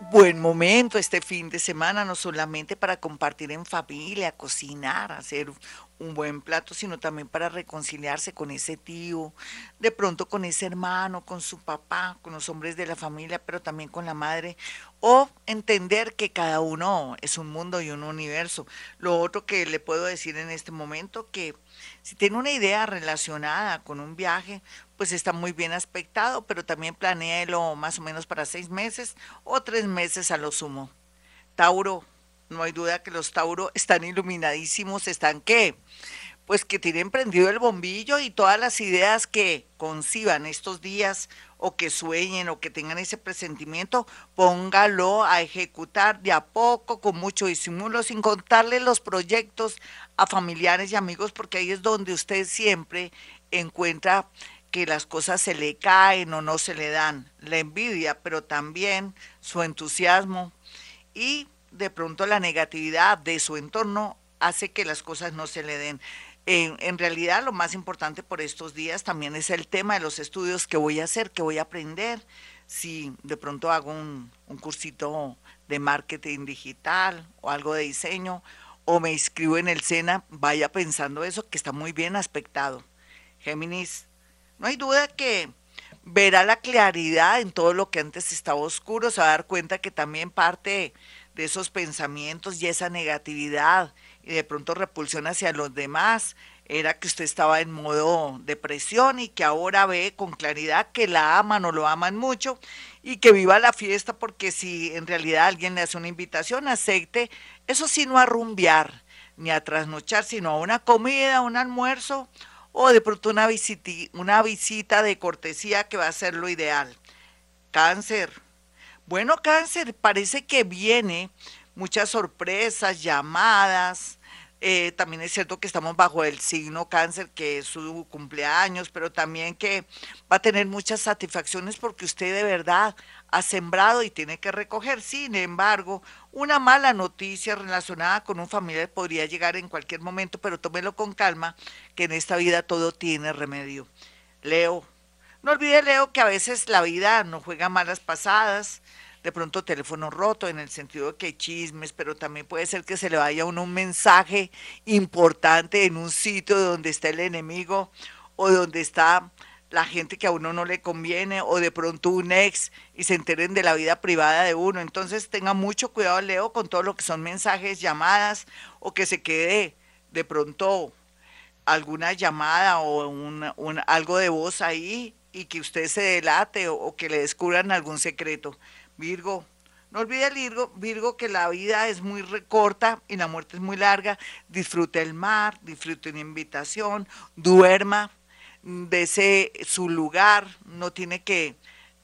buen momento este fin de semana, no solamente para compartir en familia, cocinar, hacer un buen plato, sino también para reconciliarse con ese tío, de pronto con ese hermano, con su papá, con los hombres de la familia, pero también con la madre, o entender que cada uno es un mundo y un universo. Lo otro que le puedo decir en este momento, que si tiene una idea relacionada con un viaje, pues está muy bien aspectado, pero también planeelo más o menos para seis meses o tres meses a lo sumo. Tauro, no hay duda que los Tauro están iluminadísimos, están qué? Pues que tienen prendido el bombillo y todas las ideas que conciban estos días o que sueñen o que tengan ese presentimiento, póngalo a ejecutar de a poco, con mucho disimulo, sin contarle los proyectos a familiares y amigos, porque ahí es donde usted siempre encuentra que las cosas se le caen o no se le dan, la envidia, pero también su entusiasmo y de pronto la negatividad de su entorno hace que las cosas no se le den. En, realidad lo más importante por estos días también es el tema de los estudios que voy a hacer, que voy a aprender. Si de pronto hago un, un cursito de marketing digital o algo de diseño o me inscribo en el SENA, vaya pensando eso, que está muy bien aspectado. Géminis, no hay duda que verá la claridad en todo lo que antes estaba oscuro, se va a dar cuenta que también parte de esos pensamientos y esa negatividad y de pronto repulsión hacia los demás era que usted estaba en modo depresión y que ahora ve con claridad que la aman o lo aman mucho y que viva la fiesta porque si en realidad alguien le hace una invitación, acepte, eso sí no a rumbear ni a trasnochar, sino a una comida, un almuerzo o de pronto una, visita, una visita de cortesía que va a ser lo ideal. Cáncer, bueno, cáncer, parece que viene muchas sorpresas, llamadas. Eh, también es cierto que estamos bajo el signo cáncer, que es su cumpleaños, pero también que va a tener muchas satisfacciones porque usted de verdad ha sembrado y tiene que recoger. Sin embargo, una mala noticia relacionada con un familiar podría llegar en cualquier momento, pero tómelo con calma, que en esta vida todo tiene remedio. Leo, no olvide, Leo, que a veces la vida no juega malas pasadas, de pronto teléfono roto en el sentido de que chismes, pero también puede ser que se le vaya a uno un mensaje importante en un sitio donde está el enemigo o donde está la gente que a uno no le conviene o de pronto un ex y se enteren de la vida privada de uno. Entonces tenga mucho cuidado, Leo, con todo lo que son mensajes, llamadas o que se quede de pronto alguna llamada o un, algo de voz ahí y que usted se delate o, que le descubran algún secreto. Virgo, no olvide Virgo, Virgo que la vida es muy corta y la muerte es muy larga. Disfrute el mar, disfrute una invitación, duerma, ese su lugar, no tiene que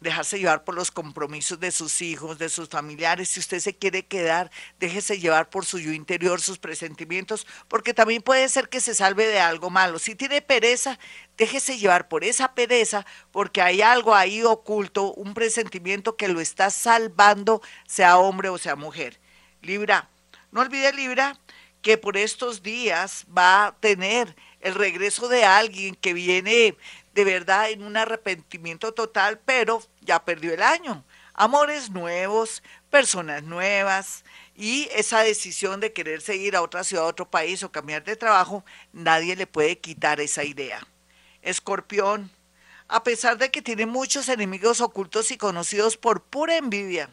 dejarse llevar por los compromisos de sus hijos, de sus familiares. Si usted se quiere quedar, déjese llevar por su yo interior, sus presentimientos, porque también puede ser que se salve de algo malo. Si tiene pereza, déjese llevar por esa pereza, porque hay algo ahí oculto, un presentimiento que lo está salvando, sea hombre o sea mujer. Libra, no olvide Libra que por estos días va a tener el regreso de alguien que viene de verdad en un arrepentimiento total, pero ya perdió el año. Amores nuevos, personas nuevas y esa decisión de quererse ir a otra ciudad, a otro país o cambiar de trabajo, nadie le puede quitar esa idea. Escorpión, a pesar de que tiene muchos enemigos ocultos y conocidos por pura envidia,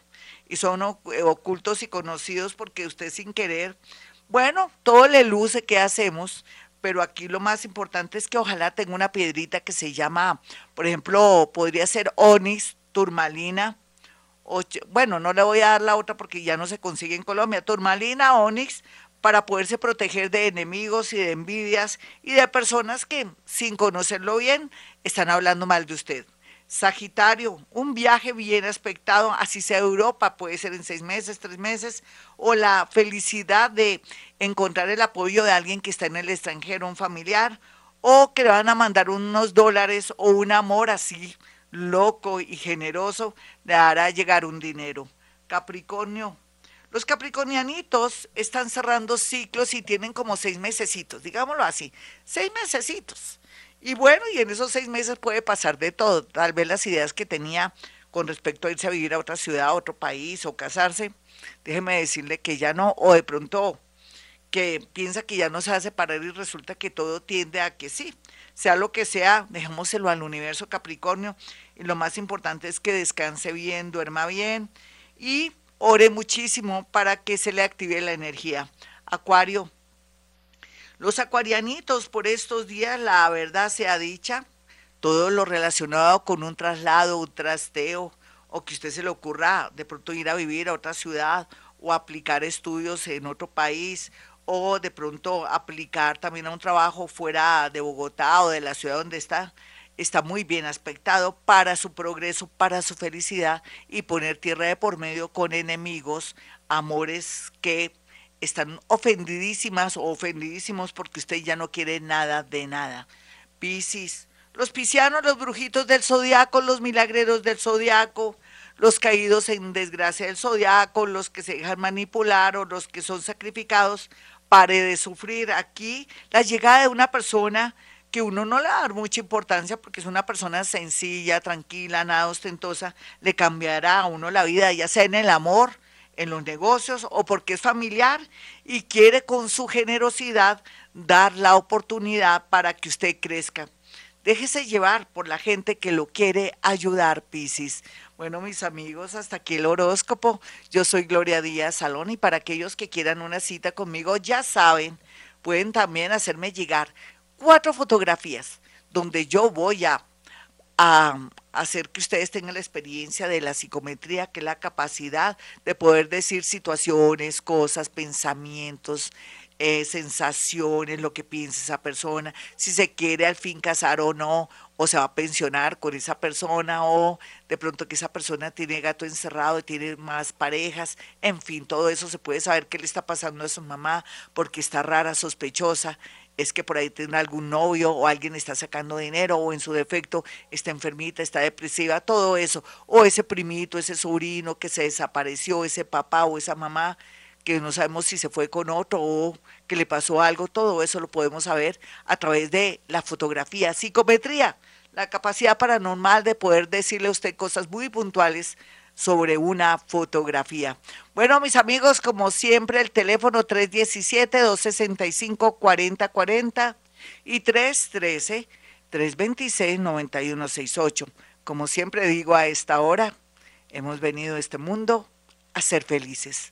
y son eh, ocultos y conocidos porque usted sin querer, bueno, todo le luce que hacemos, pero aquí lo más importante es que ojalá tenga una piedrita que se llama, por ejemplo, podría ser onix, turmalina, bueno, no le voy a dar la otra porque ya no se consigue en Colombia, turmalina, onix, para poderse proteger de enemigos y de envidias y de personas que sin conocerlo bien están hablando mal de usted. Sagitario, un viaje bien aspectado, así sea Europa, puede ser en seis meses, tres meses, o la felicidad de encontrar el apoyo de alguien que está en el extranjero, un familiar, o que le van a mandar unos dólares o un amor así loco y generoso, le hará llegar un dinero. Capricornio, Los capricornianitos están cerrando ciclos y tienen como seis mesecitos, digámoslo así, seis mesecitos. Y bueno, y en esos seis meses puede pasar de todo. Tal vez las ideas que tenía con respecto a irse a vivir a otra ciudad, a otro país o casarse, déjeme decirle que ya no, o de pronto que piensa que ya no se va a separar y resulta que todo tiende a que sí. Sea lo que sea, dejémoselo al universo Capricornio y lo más importante es que descanse bien, duerma bien y ore muchísimo para que se le active la energía. Acuario. Los acuarianitos por estos días, la verdad sea dicha, todo lo relacionado con un traslado, un trasteo, o que usted se le ocurra de pronto ir a vivir a otra ciudad o aplicar estudios en otro país o de pronto aplicar también a un trabajo fuera de Bogotá o de la ciudad donde está, está muy bien aspectado para su progreso, para su felicidad y poner tierra de por medio con enemigos, amores que están ofendidísimas o ofendidísimos porque usted ya no quiere nada de nada. Piscis, los piscianos, los brujitos del zodiaco, los milagreros del zodiaco, los caídos en desgracia del zodiaco, los que se dejan manipular o los que son sacrificados, pare de sufrir. Aquí la llegada de una persona que uno no le va a dar mucha importancia porque es una persona sencilla, tranquila, nada ostentosa, le cambiará a uno la vida, ya sea en el amor, en los negocios o porque es familiar y quiere con su generosidad dar la oportunidad para que usted crezca. Déjese llevar por la gente que lo quiere ayudar, Piscis. Bueno, mis amigos, hasta aquí el horóscopo. Yo soy Gloria Díaz Salón y para aquellos que quieran una cita conmigo, ya saben, pueden también hacerme llegar cuatro fotografías donde yo voy a, hacer que ustedes tengan la experiencia de la psicometría, que es la capacidad de poder decir situaciones, cosas, pensamientos, eh, sensaciones, lo que piensa esa persona, si se quiere al fin casar o no, o se va a pensionar con esa persona, o de pronto que esa persona tiene gato encerrado y tiene más parejas, en fin, todo eso se puede saber qué le está pasando a su mamá porque está rara, sospechosa, es que por ahí tiene algún novio o alguien está sacando dinero o en su defecto está enfermita, está depresiva, todo eso, o ese primito, ese sobrino que se desapareció, ese papá o esa mamá que no sabemos si se fue con otro o que le pasó algo, todo eso lo podemos saber a través de la fotografía, psicometría, la capacidad paranormal de poder decirle a usted cosas muy puntuales sobre una fotografía. Bueno, mis amigos, como siempre, el teléfono 317-265-4040 y 313-326-9168. Como siempre digo a esta hora, hemos venido a este mundo a ser felices.